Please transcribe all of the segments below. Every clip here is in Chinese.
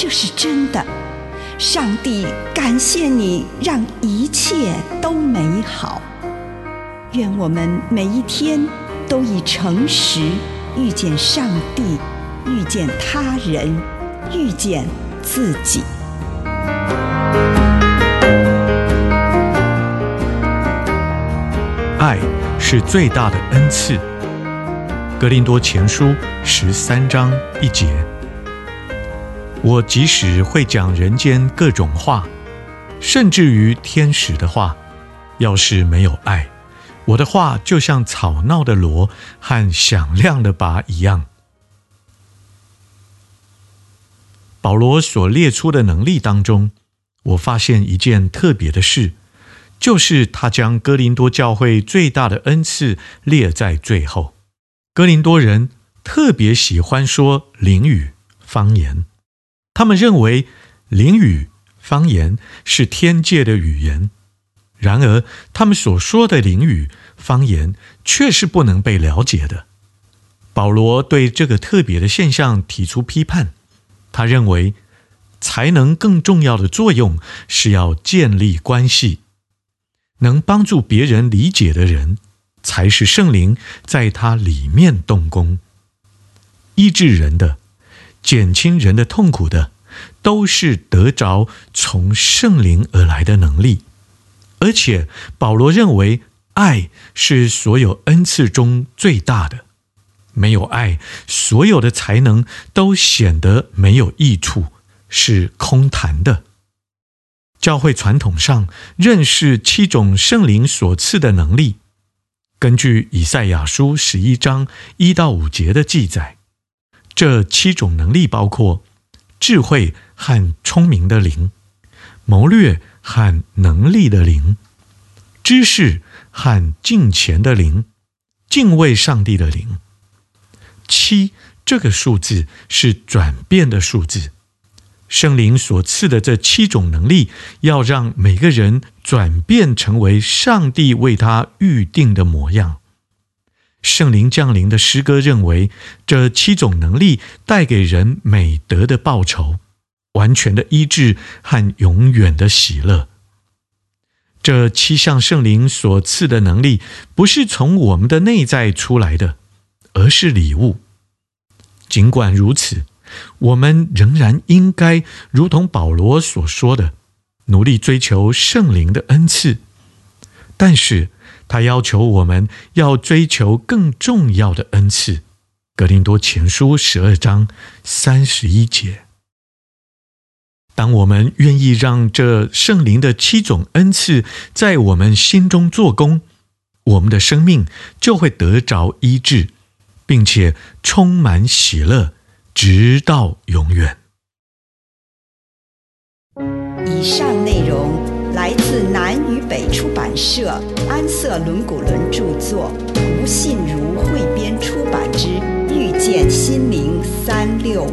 这是真的。上帝感谢你，让一切都美好。愿我们每一天都以诚实遇见上帝，遇见他人，遇见自己。爱是最大的恩赐。格林多前书十三章一节：我即使会讲人间各种话，甚至于天使的话，要是没有爱，我的话就像吵闹的锣和响亮的鈸一样。保罗所列出的能力当中，我发现一件特别的事。就是他将哥林多教会最大的恩赐列在最后。哥林多人特别喜欢说灵语、方言，他们认为灵语、方言是天界的语言。然而，他们所说的灵语、方言却是不能被了解的。保罗对这个特别的现象提出批判。他认为，才能更重要的作用是要建立关系。能帮助别人理解的人，才是圣灵在他里面动工，医治人的、减轻人的痛苦的，都是得着从圣灵而来的能力。而且保罗认为，爱是所有恩赐中最大的。没有爱，所有的才能都显得没有益处，是空谈的。教会传统上认识七种圣灵所赐的能力。根据以赛亚书十一章一到五节的记载，这七种能力包括智慧和聪明的灵、谋略和能力的灵、知识和敬虔的灵、敬畏上帝的灵。七这个数字是转变的数字。圣灵所赐的这七种能力，要让每个人转变成为上帝为他预定的模样。圣灵降临的诗歌认为，这七种能力带给人美德的报酬、完全的医治和永远的喜乐。这七项圣灵所赐的能力，不是从我们的内在出来的，而是礼物。尽管如此，我们仍然应该如同保罗所说的，努力追求圣灵的恩赐。但是他要求我们要追求更重要的恩赐。格林多前书十二章三十一节。当我们愿意让这圣灵的七种恩赐在我们心中做工，我们的生命就会得着医治，并且充满喜乐。直到永远。以上内容来自南与北出版社安瑟伦古伦著作，吴信如汇编出版之《遇见心灵三六五》。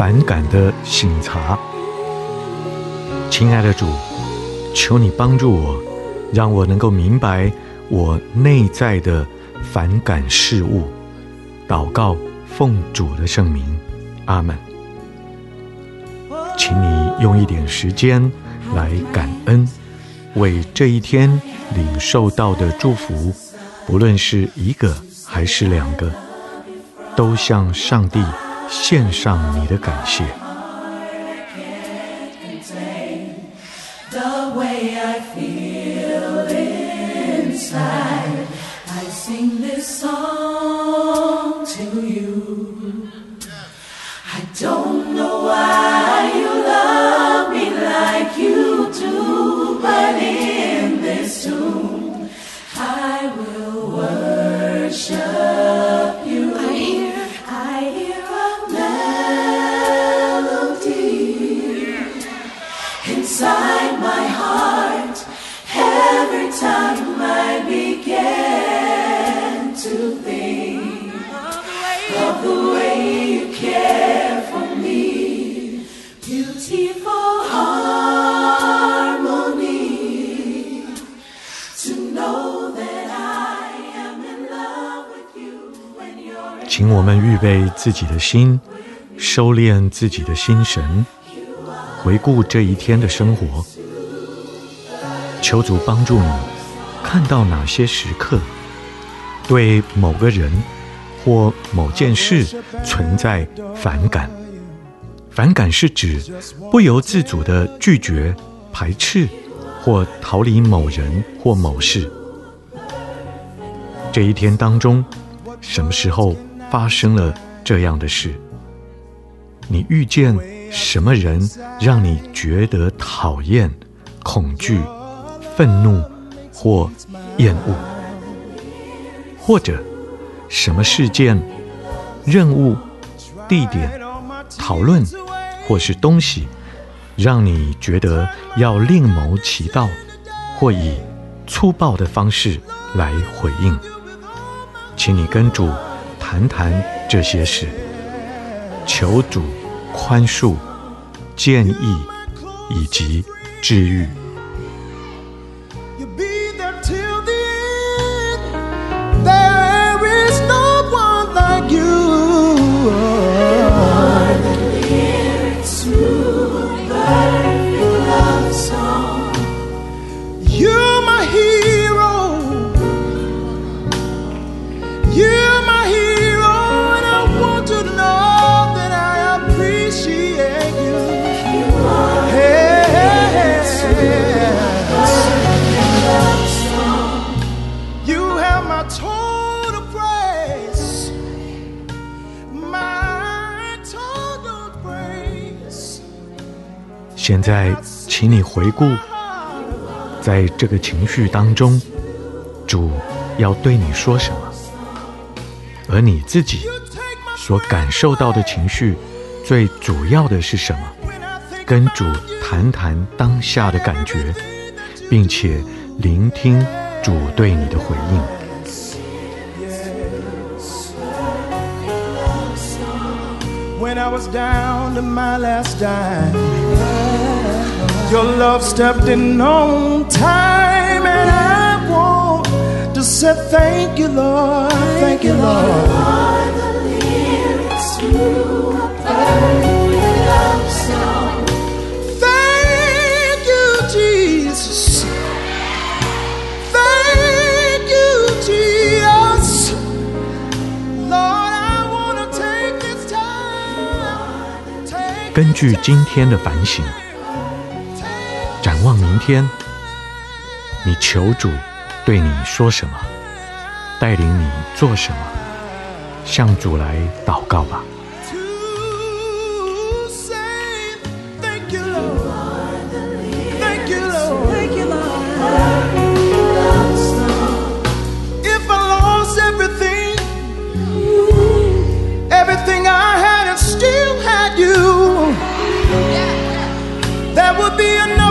反感的醒察，亲爱的主，求你帮助我，让我能够明白我内在的反感事物。祷告，奉主的圣名，阿门。请你用一点时间来感恩，为这一天领受到的祝福，不论是一个还是两个，都向上帝。献上你的感谢。请我们预备自己的心，收敛自己的心神，回顾这一天的生活。求主帮助你，看到哪些时刻对某个人或某件事存在反感。反感是指不由自主的拒绝、排斥或逃离某人或某事。这一天当中，什么时候发生了这样的事？你遇见什么人让你觉得讨厌、恐惧、愤怒或厌恶？或者什么事件、任务、地点、讨论？或是东西，让你觉得要另谋其道，或以粗暴的方式来回应，请你跟主谈谈这些事，求主宽恕、建议以及治愈。现在，请你回顾，在这个情绪当中，主要对你说什么？而你自己所感受到的情绪，最主要的是什么？跟主谈谈当下的感觉，并且聆听主对你的回应。Was down to my last dime, your love stepped in on time, and I want to say thank you, Lord. Thank you, Lord. 去今天的反省，展望明天，你求主对你说什么，带领你做什么，向主来祷告吧。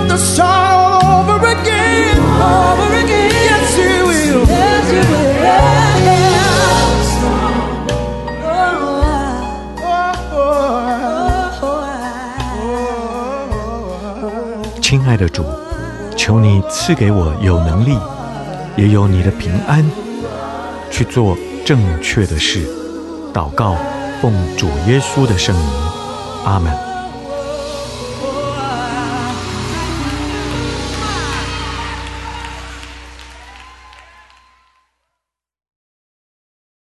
Be enough to start all over again. Over again. Yes, you will. Yes, you will. Oh, oh, 亲爱的主，求你赐给我有能力，也有你的平安，去做正确的事。祷告，奉主耶稣的圣名，阿门。